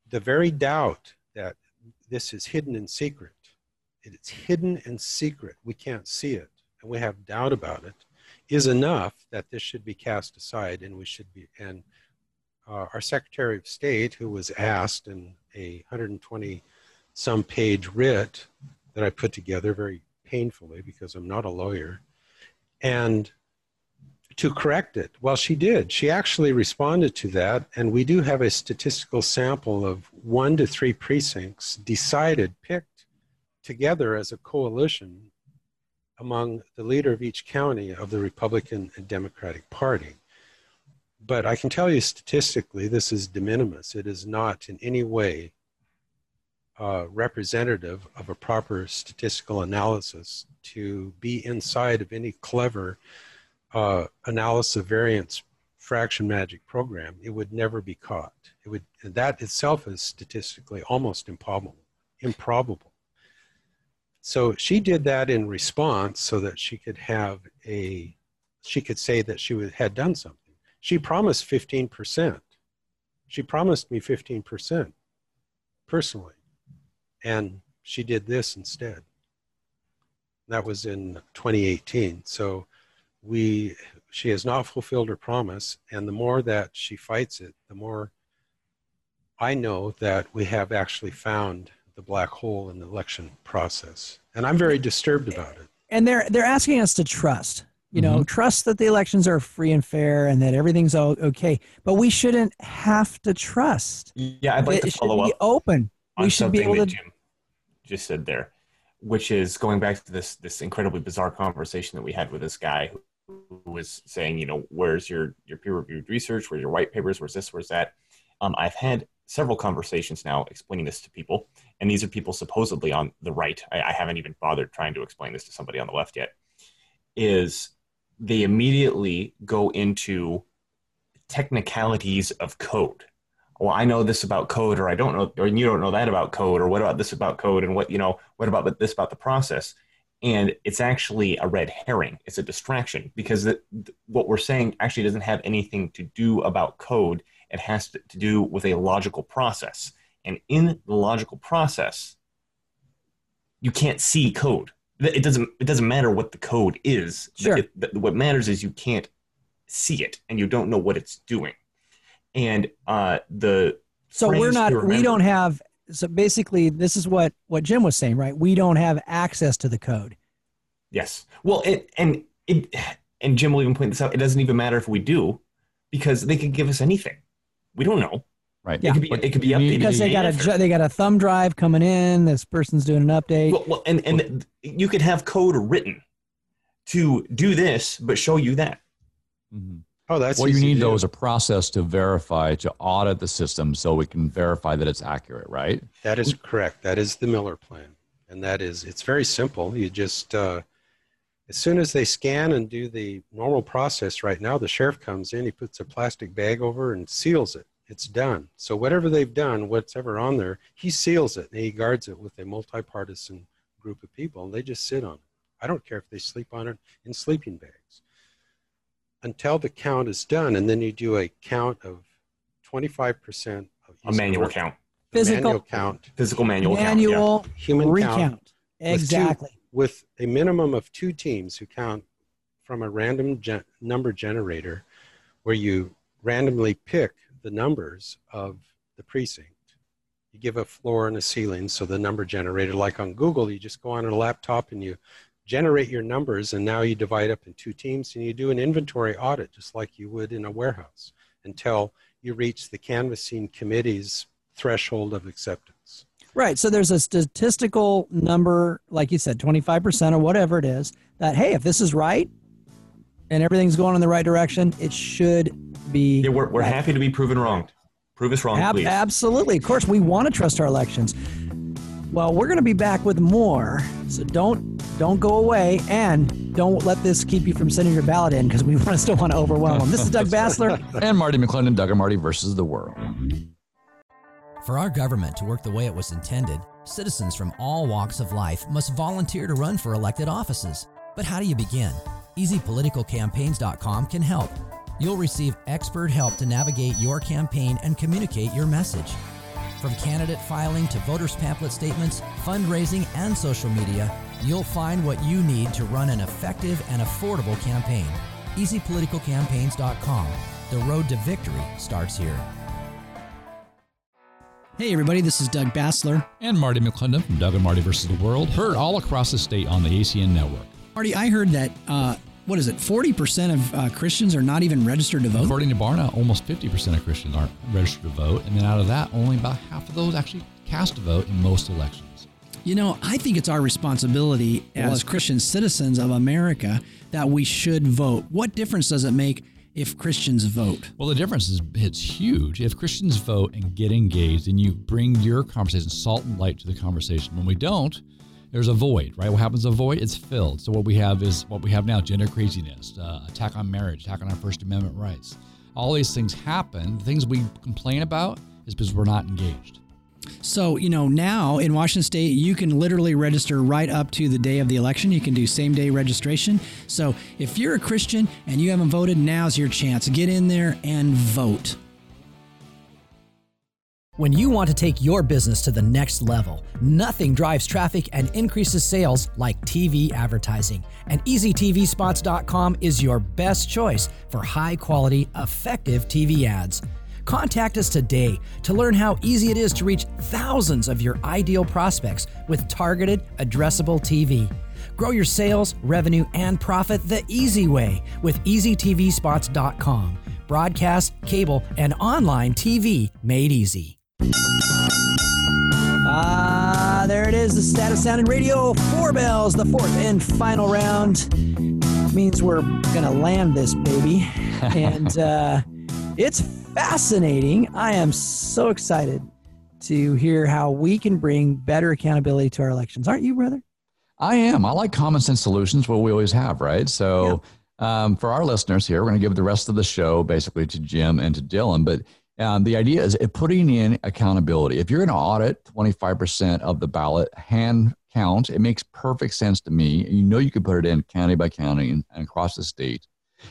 the very doubt that this is hidden in secret, it's hidden in secret, we can't see it, and we have doubt about it, is enough that this should be cast aside and we should be, and uh, our Secretary of State, who was asked in a 120 some page writ that I put together very painfully because I'm not a lawyer, and to correct it. Well, she did. She actually responded to that, and we do have a statistical sample of one to three precincts decided, picked together as a coalition among the leader of each county of the Republican and Democratic Party. But I can tell you statistically, this is de minimis. It is not in any way uh, representative of a proper statistical analysis to be inside of any clever uh, analysis of variance fraction magic program, it would never be caught. It would that itself is statistically almost improbable. Improbable. So she did that in response so that she could have a she could say that she would, had done something. She promised 15%. She promised me 15% personally. And she did this instead. That was in 2018. So we she has not fulfilled her promise and the more that she fights it the more i know that we have actually found the black hole in the election process and i'm very disturbed about it and they're they're asking us to trust you know mm-hmm. trust that the elections are free and fair and that everything's okay but we shouldn't have to trust yeah i'd like it to follow up open we should be able to Jim just said there which is going back to this this incredibly bizarre conversation that we had with this guy who was saying, you know, where's your your peer reviewed research? Where's your white papers? Where's this? Where's that? Um, I've had several conversations now explaining this to people, and these are people supposedly on the right. I, I haven't even bothered trying to explain this to somebody on the left yet. Is they immediately go into technicalities of code. Well, I know this about code, or I don't know, or you don't know that about code, or what about this about code, and what you know, what about this about the process? and it's actually a red herring it's a distraction because what we're saying actually doesn't have anything to do about code it has to, to do with a logical process and in the logical process you can't see code. It doesn't it doesn't matter what the code is. Sure. It, what matters is you can't see it and you don't know what it's doing. And uh, the so we're not we don't have so basically this is what what jim was saying right? We don't have access to the code. Yes. Well it, and it and jim will even point this out. It doesn't even matter if we do because they could give us anything. We don't know right. Yeah. It could be, it could be updated because they got a they got a thumb drive coming in. This person's doing an update. Well, well and and you could have code written to do this but show you that. Mm-hmm. Oh, that's what you need though is a process to verify to audit the system so we can verify that it's accurate, right? That is correct. That is the Miller plan, and that is it's very simple. You just uh, as soon as they scan and do the normal process right now, the sheriff comes in, he puts a plastic bag over and seals it, it's done. So whatever they've done, whatever on there, he seals it and he guards it with a multi-partisan group of people, and they just sit on it. I don't care if they sleep on it in sleeping bags until the count is done, and then you do a count of 25% of A manual count. Physical- manual count, Physical manual, count. Manual human recount. count two- Exactly. with a minimum of two teams who count from a random gen- number generator where you randomly pick the numbers of the precinct. You give a floor and a ceiling, so the number generator, like on Google, you just go on a laptop and you generate your numbers, and now you divide up in two teams and you do an inventory audit just like you would in a warehouse until you reach the canvassing committee's threshold of acceptance. Right. So there's a statistical number, like you said, 25% or whatever it is, that, hey, if this is right and everything's going in the right direction, it should be. Yeah, we're, we're right. happy to be proven wrong. Prove us wrong, Ab- please. absolutely. Of course, we want to trust our elections. Well, we're going to be back with more, so don't don't go away, and don't let this keep you from sending your ballot in because we <laughs> want still want to overwhelm them. This is Doug <laughs> Basler. And Marty McClendon, Doug and Marty versus the world. For our government to work the way it was intended, citizens from all walks of life must volunteer to run for elected offices. But how do you begin? EasyPoliticalCampaigns.com can help. You'll receive expert help to navigate your campaign and communicate your message. From candidate filing to voters pamphlet statements, fundraising, and social media, you'll find what you need to run an effective and affordable campaign. EasyPoliticalCampaigns.com. The road to victory starts here. Hey, everybody, this is Doug Basler. And Marty McClendon from Doug and Marty versus the World, heard all across the state on the ACN network. Marty, I heard that, uh, what is it, 40% of uh, Christians are not even registered to vote? According to Barna, almost 50% of Christians aren't registered to vote. And then out of that, only about half of those actually cast a vote in most elections. You know, I think it's our responsibility as Christian citizens of America that we should vote. What difference does it make if Christians vote? Well, the difference is it's huge. If Christians vote and get engaged and you bring your conversation, salt and light to the conversation, when we don't, there's a void, right? What happens to a void? It's filled. So what we have is what we have now: gender craziness, uh, attack on marriage, attack on our First Amendment rights. All these things happen. The things we complain about is because we're not engaged. So, you know, now in Washington State, you can literally register right up to the day of the election. You can do same day registration. So, if you're a Christian and you haven't voted, now's your chance. Get in there and vote. When you want to take your business to the next level, nothing drives traffic and increases sales like TV advertising. And EasyTVSpots.com is your best choice for high quality, effective TV ads. Contact us today to learn how easy it is to reach thousands of your ideal prospects with targeted, addressable TV. Grow your sales, revenue, and profit the easy way with EasyTVSpots.com. Broadcast, cable, and online TV made easy. Ah, there it is. The status sound in radio. Four bells. The fourth and final round means we're gonna land this baby, <laughs> and uh, it's fascinating. I am so excited to hear how we can bring better accountability to our elections. Aren't you, brother? I am. I like common sense solutions, what we always have, right? So, um, for our listeners here, we're going to give the rest of the show basically to Jim and to Dylan. But um, the idea is it putting in accountability. If you're going to audit 25% of the ballot hand count, it makes perfect sense to me. You know, you can put it in county by county and, and across the state.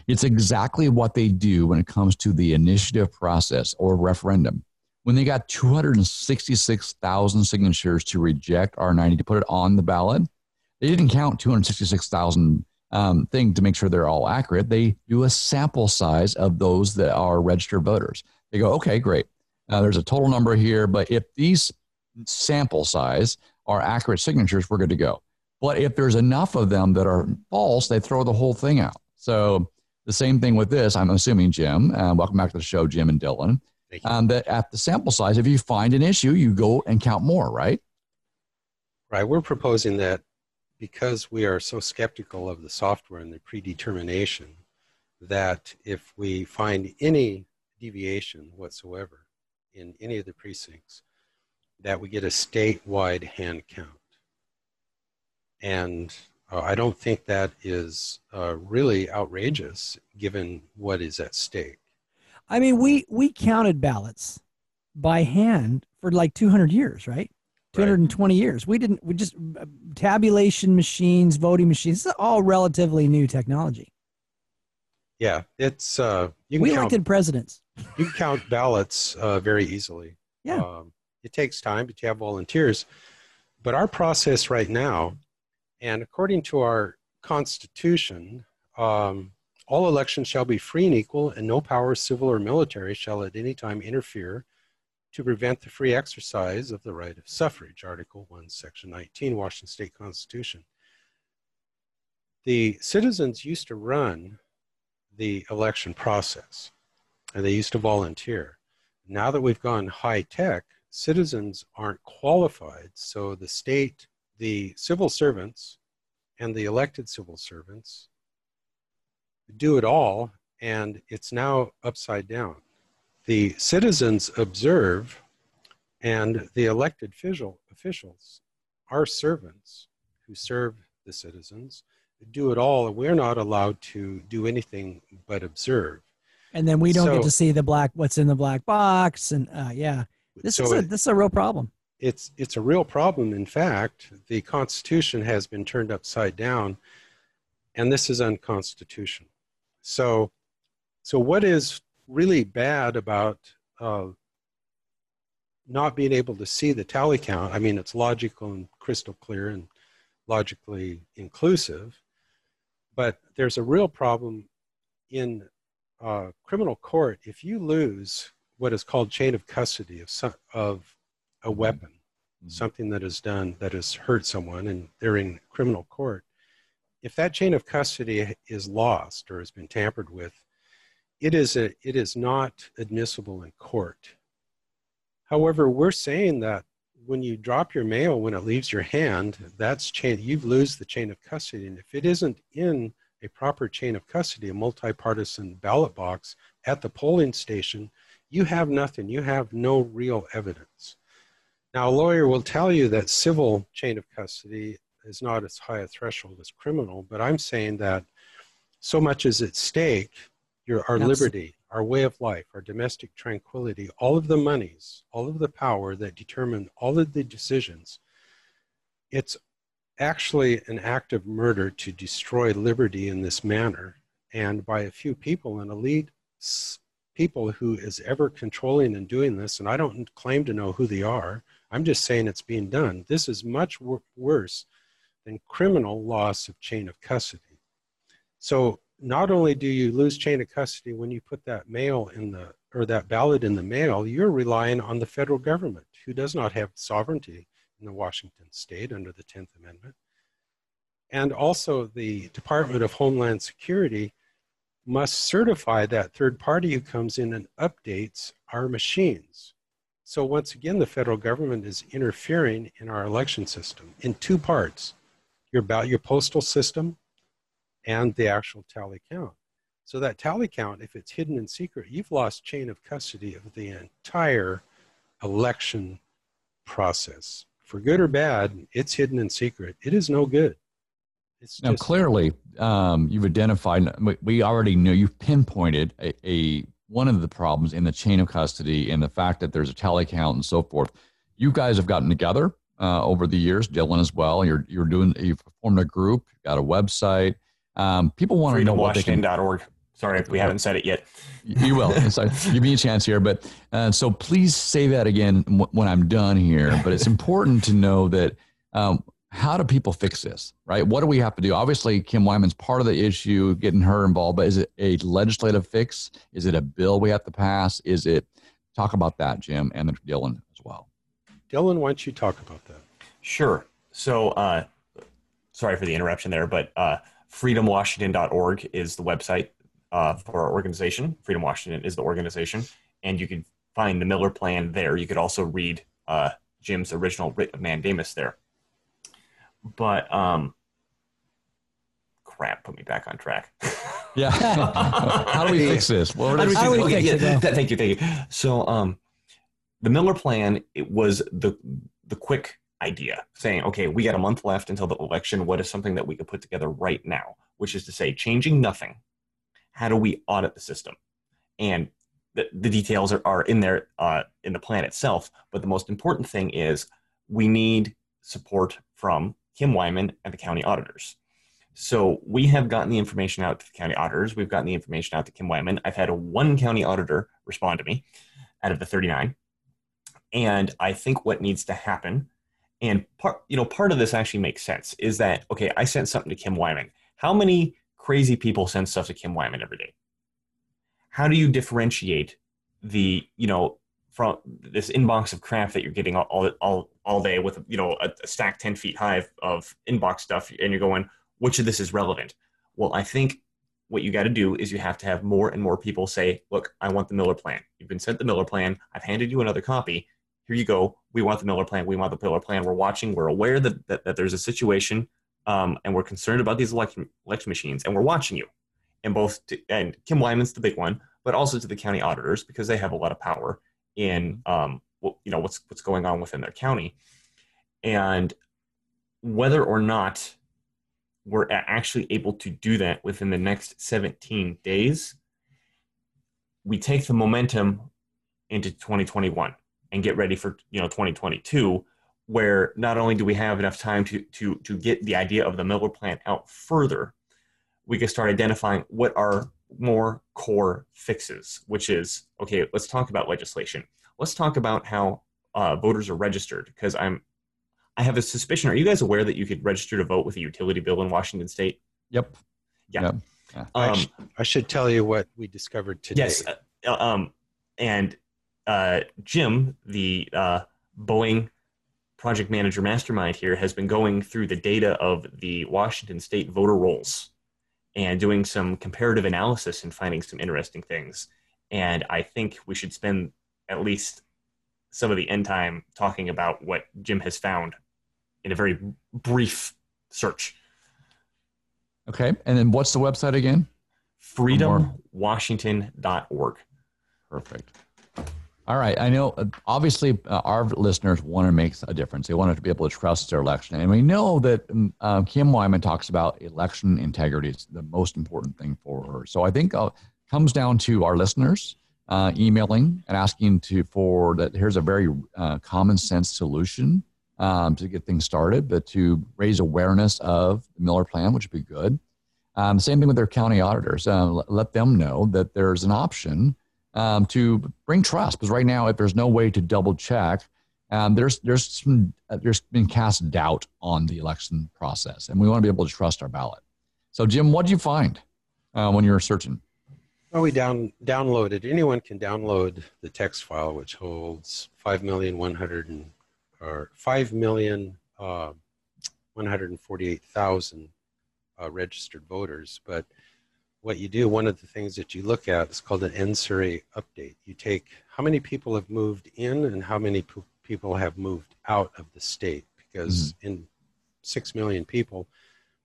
It's exactly what they do when it comes to the initiative process or referendum. When they got 266,000 signatures to reject R90 to put it on the ballot, they didn't count 266,000 um, thing to make sure they're all accurate. They do a sample size of those that are registered voters. They go, okay, great. Uh, there's a total number here, but if these sample size are accurate signatures, we're good to go. But if there's enough of them that are false, they throw the whole thing out. So the same thing with this. I'm assuming Jim. Uh, welcome back to the show, Jim and Dylan. Um, that at the sample size, if you find an issue, you go and count more, right? Right. We're proposing that because we are so skeptical of the software and the predetermination, that if we find any deviation whatsoever in any of the precincts, that we get a statewide hand count. And uh, I don't think that is uh, really outrageous given what is at stake. I mean, we we counted ballots by hand for like 200 years, right? 220 right. years. We didn't. We just uh, tabulation machines, voting machines. This is all relatively new technology. Yeah, it's uh, you we count, elected presidents. You can count ballots uh, very easily. Yeah, um, it takes time, but you have volunteers. But our process right now, and according to our Constitution, um, all elections shall be free and equal, and no power, civil or military, shall at any time interfere to prevent the free exercise of the right of suffrage, Article 1, Section 19, Washington State Constitution. The citizens used to run the election process, and they used to volunteer. Now that we've gone high tech, citizens aren't qualified, so the state, the civil servants, and the elected civil servants do it all, and it's now upside down. The citizens observe, and the elected official, officials are servants who serve the citizens, do it all, we're not allowed to do anything but observe. And then we don't so, get to see the black what's in the black box, and uh, yeah, this so is a, this is a real problem. It's it's a real problem. In fact, the Constitution has been turned upside down, and this is unconstitutional. So, so what is really bad about uh, not being able to see the tally count? I mean, it's logical and crystal clear and logically inclusive, but there's a real problem in uh, criminal court if you lose what is called chain of custody of some, of a mm-hmm. weapon, mm-hmm. something that is done that has hurt someone, and they're in criminal court if that chain of custody is lost or has been tampered with, it is, a, it is not admissible in court. However, we're saying that when you drop your mail, when it leaves your hand, that's chain, you've lose the chain of custody. And if it isn't in a proper chain of custody, a multi-partisan ballot box at the polling station, you have nothing. You have no real evidence. Now, a lawyer will tell you that civil chain of custody is not as high a threshold as criminal, but I'm saying that so much is at stake your, our liberty, our way of life, our domestic tranquility, all of the monies, all of the power that determine all of the decisions. It's actually an act of murder to destroy liberty in this manner and by a few people, an elite people who is ever controlling and doing this. And I don't claim to know who they are. I'm just saying it's being done. This is much wor- worse than criminal loss of chain of custody. So not only do you lose chain of custody when you put that mail in the or that ballot in the mail, you're relying on the federal government, who does not have sovereignty in the Washington state under the 10th Amendment. And also, the Department of Homeland Security must certify that third party who comes in and updates our machines. So, once again, the federal government is interfering in our election system in two parts your, about your postal system and the actual tally count. So that tally count, if it's hidden in secret, you've lost chain of custody of the entire election process. For good or bad, it's hidden in secret. It is no good. It's now, just, clearly, um, you've identified, we already know, you've pinpointed a, a, one of the problems in the chain of custody and the fact that there's a tally count and so forth. You guys have gotten together uh, over the years, Dylan as well. You're you're doing you've formed a group, got a website. Um, people want to know what they can. Org. Sorry if we haven't said it yet. You will. so give me a chance here, but uh, so please say that again when I'm done here. But it's important to know that um, how do people fix this, right? What do we have to do? Obviously, Kim Wyman's part of the issue, getting her involved, but is it a legislative fix? Is it a bill we have to pass? Is it talk about that, Jim and Dylan as well? Dylan, why don't you talk about that? Sure. So, uh, sorry for the interruption there, but uh, freedomwashington.org is the website uh, for our organization. Freedom Washington is the organization, and you can find the Miller Plan there. You could also read uh, Jim's original writ of mandamus there. But um, crap, put me back on track. <laughs> yeah. How do we <laughs> fix this? What How do we fix, okay, yeah, thank you, thank you. So, um, the Miller plan it was the the quick idea saying, okay, we got a month left until the election. What is something that we could put together right now? Which is to say, changing nothing. How do we audit the system? And the, the details are, are in there uh, in the plan itself. But the most important thing is we need support from Kim Wyman and the county auditors. So we have gotten the information out to the county auditors. We've gotten the information out to Kim Wyman. I've had one county auditor respond to me out of the 39. And I think what needs to happen, and part, you know, part of this actually makes sense, is that okay, I sent something to Kim Wyman. How many crazy people send stuff to Kim Wyman every day? How do you differentiate the, you know, from this inbox of crap that you're getting all all all day with you know a, a stack 10 feet high of, of inbox stuff and you're going which of this is relevant? Well i think what you got to do is you have to have more and more people say look i want the miller plan. You've been sent the miller plan. I've handed you another copy. Here you go. We want the miller plan. We want the miller plan. We're watching. We're aware that, that, that there's a situation um, and we're concerned about these election, election machines and we're watching you. And both to, and kim wyman's the big one but also to the county auditors because they have a lot of power in um, you know what's what's going on within their county, and whether or not we're actually able to do that within the next 17 days, we take the momentum into 2021 and get ready for you know 2022 where not only do we have enough time to to to get the idea of the Miller plan out further, we can start identifying what are more core fixes, which is okay, let's talk about legislation. Let's talk about how uh, voters are registered because I'm I have a suspicion. Are you guys aware that you could register to vote with a utility bill in Washington State? Yep. Yeah. Yep. Um, I, sh- I, should tell you what we discovered today. Yes. Uh, uh um, and uh, Jim, the uh, Boeing project manager mastermind here, has been going through the data of the Washington State voter rolls and doing some comparative analysis and finding some interesting things. And I think we should spend at least some of the end time talking about what Jim has found in a very brief search. Okay. And then what's the website again? freedomwashington.org. Perfect. All right. I know, obviously, uh, our listeners want to make a difference. They want to be able to trust their election. And we know that um, uh, Kim Wyman talks about election integrity is the most important thing for her. So I think uh, comes down to our listeners uh, emailing and asking to for that. Here's a very uh, common sense solution um, to get things started, but to raise awareness of the Miller Plan, which would be good. Um, same thing with their county auditors. let them know that there's an option um, to bring trust. Because right now, if there's no way to double check, um, there's there's some, uh, there's been cast doubt on the election process, and we want to be able to trust our ballot. So, Jim, what did you find uh, when you were searching? Well, we down downloaded. Anyone can download the text file, which holds five million one hundred and or five million uh, one hundred and forty-eight thousand uh, registered voters, but what you do, one of the things that you look at is called an NSURI update. You take how many people have moved in and how many p- people have moved out of the state, because mm-hmm. in six million people,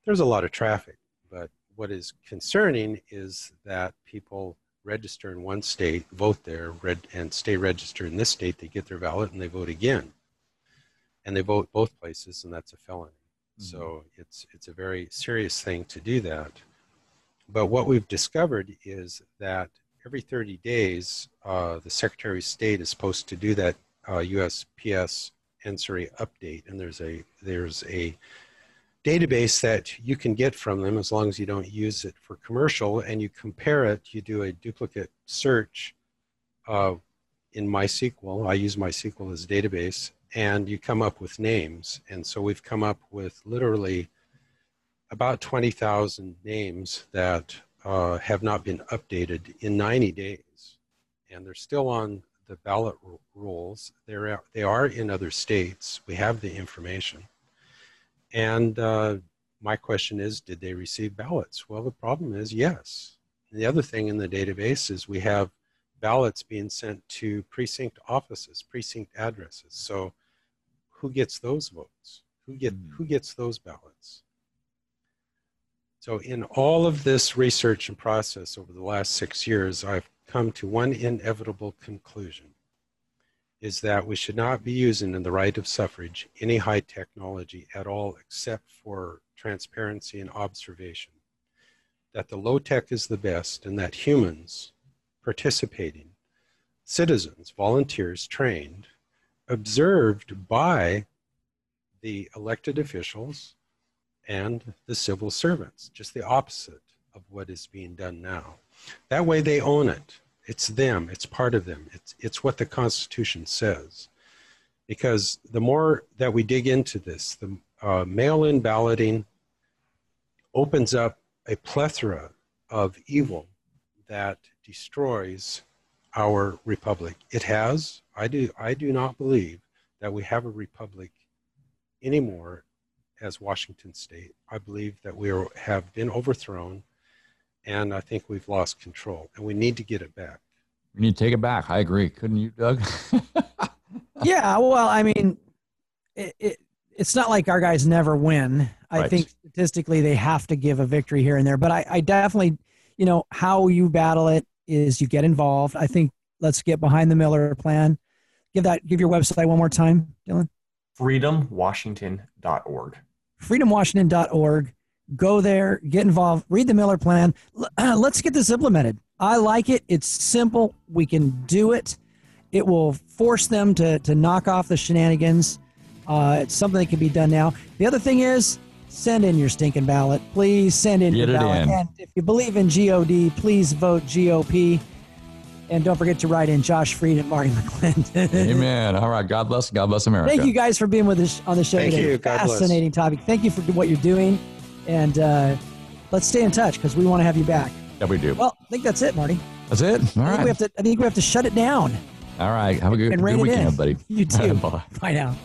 there's a lot of traffic. But what is concerning is that people register in one state, vote there, red, and stay registered in this state. They get their ballot and they vote again, and they vote both places, and that's a felony. Mm-hmm. So it's it's a very serious thing to do that. But what we've discovered is that every 30 days, uh, the Secretary of State is supposed to do that uh, USPS NSURI update, and there's a there's a database that you can get from them as long as you don't use it for commercial, and you compare it. You do a duplicate search uh, in MySQL. I use MySQL as a database, and you come up with names. And so we've come up with literally about 20,000 names that uh, have not been updated in 90 days. And they're still on the ballot r- rolls. They're, they are in other states. We have the information. And uh, my question is did they receive ballots? Well, the problem is yes. And the other thing in the database is we have ballots being sent to precinct offices, precinct addresses. So who gets those votes? Who, get, hmm. who gets those ballots? So, in all of this research and process over the last six years, I've come to one inevitable conclusion is that we should not be using in the right of suffrage any high technology at all except for transparency and observation. That the low tech is the best and that humans participating citizens, volunteers trained, observed by the elected officials and the civil servants, just the opposite of what is being done now. That way they own it. It's them, it's part of them, it's, it's what the Constitution says. Because the more that we dig into this, the uh, mail in balloting opens up a plethora of evil that destroys our republic. It has. I do. I do not believe that we have a republic anymore as Washington State. I believe that we are, have been overthrown, and I think we've lost control, and we need to get it back. We need to take it back. I agree. Couldn't you, Doug? <laughs> yeah. Well, I mean, it, it, it's not like our guys never win. I right. think statistically they have to give a victory here and there, but I, I definitely, you know, how you battle it is you get involved. I think let's get behind the Miller plan. Give that, give your website one more time, Dylan. Freedomwashington.org. Freedomwashington.org. Go there, get involved, read the Miller plan. Let's get this implemented. I like it. It's simple. We can do it. It will force them to, to knock off the shenanigans. Uh, it's something that can be done now. The other thing is, send in your stinking ballot. Please send in Get your ballot. In. And if you believe in GOD, please vote GOP. And don't forget to write in Josh Freed and Marty McClendon. <laughs> Amen. All right. God bless. God bless America. Thank you guys for being with us on the show Thank today. You. God Fascinating bless. topic. Thank you for what you're doing. And uh, let's stay in touch because we want to have you back. Yeah, we do. Well, I think that's it, Marty. That's it. All I right. We have to, I think we have to shut it down. All right. Have a good, and good weekend, in. everybody. You <laughs> too. Bye. Bye now.